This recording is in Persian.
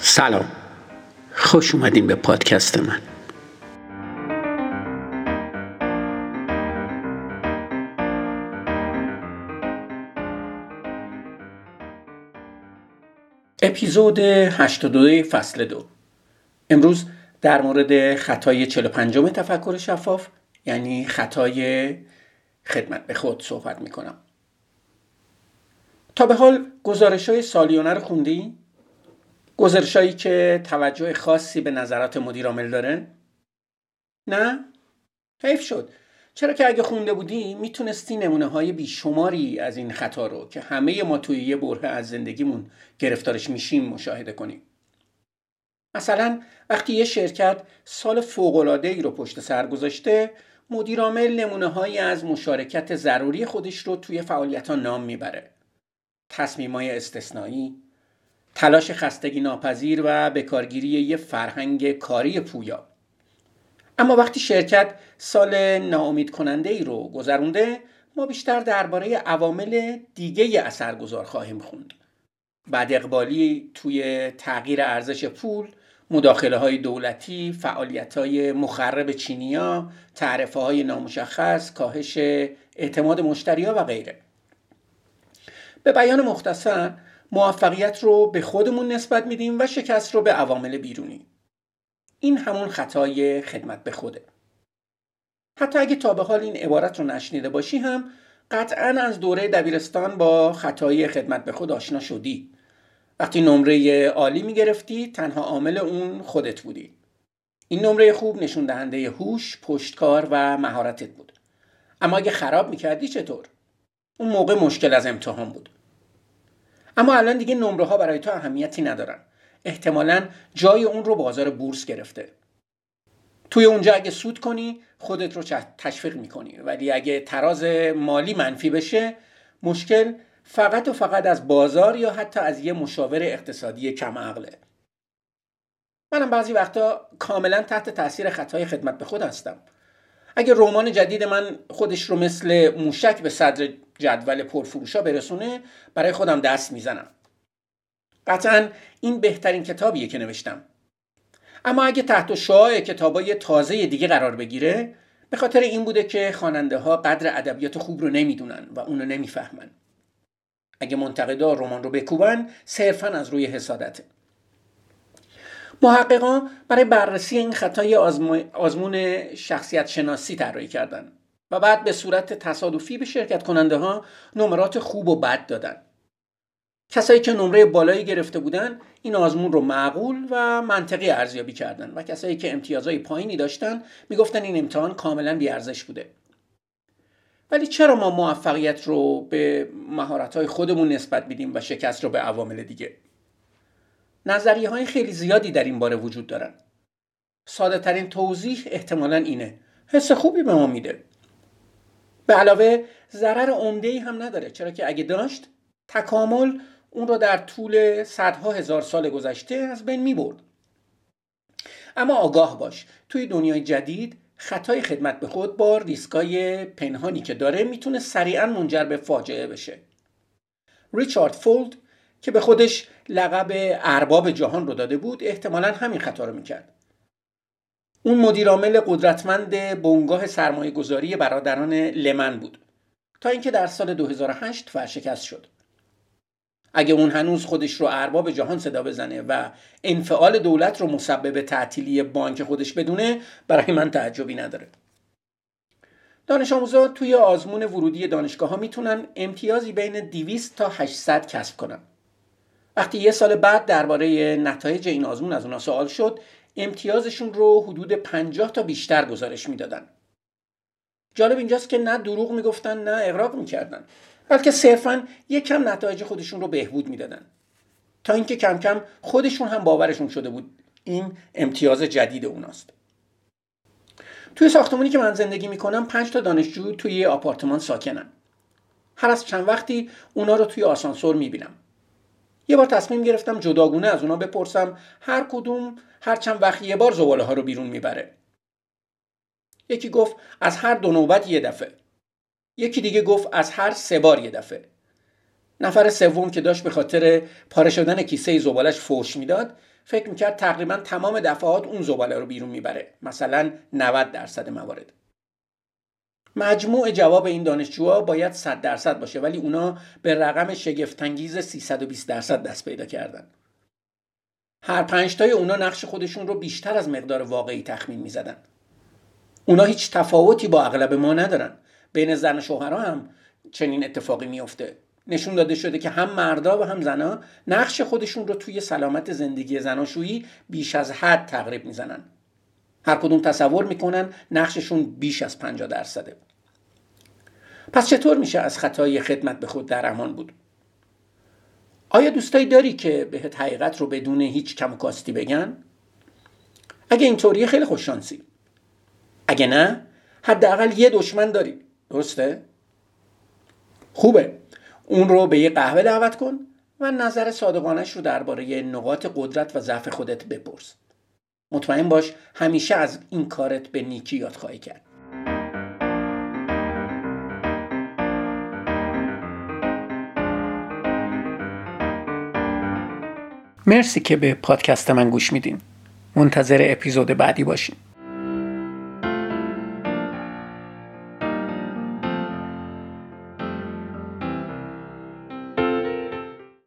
سلام. خوش اومدین به پادکست من. اپیزود 82 فصل دو. امروز در مورد خطای 45 تفکر شفاف یعنی خطای خدمت به خود صحبت می‌کنم. تا به حال گزارش های سالیانه رو خوندی؟ گزارشایی که توجه خاصی به نظرات مدیر عامل داره؟ نه؟ حیف شد چرا که اگه خونده بودی می‌تونستی نمونه های بیشماری از این خطا رو که همه ما توی یه بره از زندگیمون گرفتارش میشیم مشاهده کنیم مثلا وقتی یه شرکت سال فوقلاده ای رو پشت سر گذاشته مدیرعامل نمونه هایی از مشارکت ضروری خودش رو توی فعالیت ها نام می‌بره تصمیم های استثنایی تلاش خستگی ناپذیر و بکارگیری یه فرهنگ کاری پویا اما وقتی شرکت سال ناامید کننده ای رو گذرونده ما بیشتر درباره عوامل دیگه اثرگذار خواهیم خوند بعد اقبالی توی تغییر ارزش پول مداخله های دولتی، فعالیت های مخرب چینیا، تعرفه های نامشخص، کاهش اعتماد مشتری و غیره. به بیان مختصر موفقیت رو به خودمون نسبت میدیم و شکست رو به عوامل بیرونی. این همون خطای خدمت به خوده. حتی اگه تا به حال این عبارت رو نشنیده باشی هم قطعا از دوره دبیرستان با خطای خدمت به خود آشنا شدی. وقتی نمره عالی می‌گرفتی تنها عامل اون خودت بودی. این نمره خوب نشون دهنده هوش، پشتکار و مهارتت بود. اما اگه خراب می‌کردی چطور؟ اون موقع مشکل از امتحان بود. اما الان دیگه نمره ها برای تو اهمیتی ندارن. احتمالا جای اون رو بازار بورس گرفته. توی اونجا اگه سود کنی خودت رو تشویق می‌کنی. ولی اگه تراز مالی منفی بشه مشکل فقط و فقط از بازار یا حتی از یه مشاور اقتصادی کم عقله. منم بعضی وقتا کاملا تحت تاثیر خطای خدمت به خود هستم. اگه رمان جدید من خودش رو مثل موشک به صدر جدول پرفروشا برسونه برای خودم دست می‌زنم. قطعا این بهترین کتابیه که نوشتم. اما اگه تحت شعاع کتابای تازه دیگه قرار بگیره به خاطر این بوده که خواننده ها قدر ادبیات خوب رو نمی‌دونن و اونو نمی‌فهمن. اگه منتقدا رمان رو بکوبن صرفا از روی حسادته. محققان برای بررسی این خطای آزمون شخصیت شناسی طراحی کردند و بعد به صورت تصادفی به شرکت کننده ها نمرات خوب و بد دادن. کسایی که نمره بالایی گرفته بودن این آزمون رو معقول و منطقی ارزیابی کردن و کسایی که امتیازهای پایینی داشتن می‌گفتن این امتحان کاملا بیارزش بوده. ولی چرا ما موفقیت رو به مهارت خودمون نسبت میدیم و شکست رو به عوامل دیگه؟ نظریه های خیلی زیادی در این باره وجود دارن. ساده ترین توضیح احتمالا اینه. حس خوبی به ما میده. به علاوه ضرر عمده هم نداره. چرا که اگه داشت تکامل اون رو در طول صدها هزار سال گذشته از بین می برد. اما آگاه باش. توی دنیای جدید خطای خدمت به خود با ریسکای پنهانی که داره می‌تونه سریعا منجر به فاجعه بشه. ریچارد فولد که به خودش لقب ارباب جهان رو داده بود احتمالا همین خطا رو می‌کرد. اون مدیرعامل قدرتمند بنگاه سرمایه گذاری برادران لمن بود. تا اینکه در سال 2008 فرشکست شد. اگه اون هنوز خودش رو ارباب جهان صدا بزنه و انفعال دولت رو مسبب تعطیلی بانک خودش بدونه برای من تعجبی نداره. دانش آموزا توی آزمون ورودی دانشگاه ها می‌تونن امتیازی بین 200 تا 800 کسب کنن. وقتی یه سال بعد درباره نتایج این آزمون از اونا سوال شد امتیازشون رو حدود 50 تا بیشتر گزارش می‌دادن. جالب اینجاست که نه دروغ می‌گفتن نه اغراق می‌کردن بلکه صرفا یک کم نتایج خودشون رو بهبود می‌دادن. تا اینکه کم کم خودشون هم باورشون شده بود این امتیاز جدید اوناست. توی ساختمانی که من زندگی می‌کنم پنج تا دانشجو توی آپارتمان ساکنن. هر از چند وقتی اونا رو توی آسانسور می‌بینم. یه بار تصمیم گرفتم جداگونه از اونا بپرسم هر کدوم هر چند وقت یه بار زباله ها رو بیرون می‌بره. یکی گفت از هر دو نوبت یه دفعه. یکی دیگه گفت از هر سه بار یه دفعه. نفر سوم که داشت به خاطر پاره شدن کیسه زبالش فوش می‌داد فکر می‌کرد تقریبا تمام دفعات اون زباله رو بیرون می‌بره. مثلا 90 درصد موارد. مجموع جواب این دانشجوها باید 100 درصد باشه ولی اونا به رقم شگفتانگیز 320 درصد دست پیدا کردن. هر پنجتای اونا نقش خودشون رو بیشتر از مقدار واقعی تخمین می‌زدن. اونا هیچ تفاوتی با اغلب ما ندارن. بین زن و شوهرها هم چنین اتفاقی میفته نشون داده شده که هم مردا و هم زنا نقش خودشون رو توی سلامت زندگی زناشویی بیش از حد تقریب می‌زنن. هر کدوم تصور می‌کنن نقششون بیش از 50 درصده پس چطور میشه از خطای خدمت به خود در امان بود؟ آیا دوستایی داری که بهت حقیقت رو بدون هیچ کم و کاستی بگن؟ اگه اینطوریه خیلی خوششانسی اگه نه حداقل یه دشمن داری. درسته؟ خوبه. اون رو به یه قهوه دعوت کن و نظر صادقانش رو درباره نقاط قدرت و ضعف خودت بپرس. مطمئن باش همیشه از این کارت به نیکی یاد خواهی کرد. مرسی که به پادکست من گوش میدین. منتظر اپیزود بعدی باشین.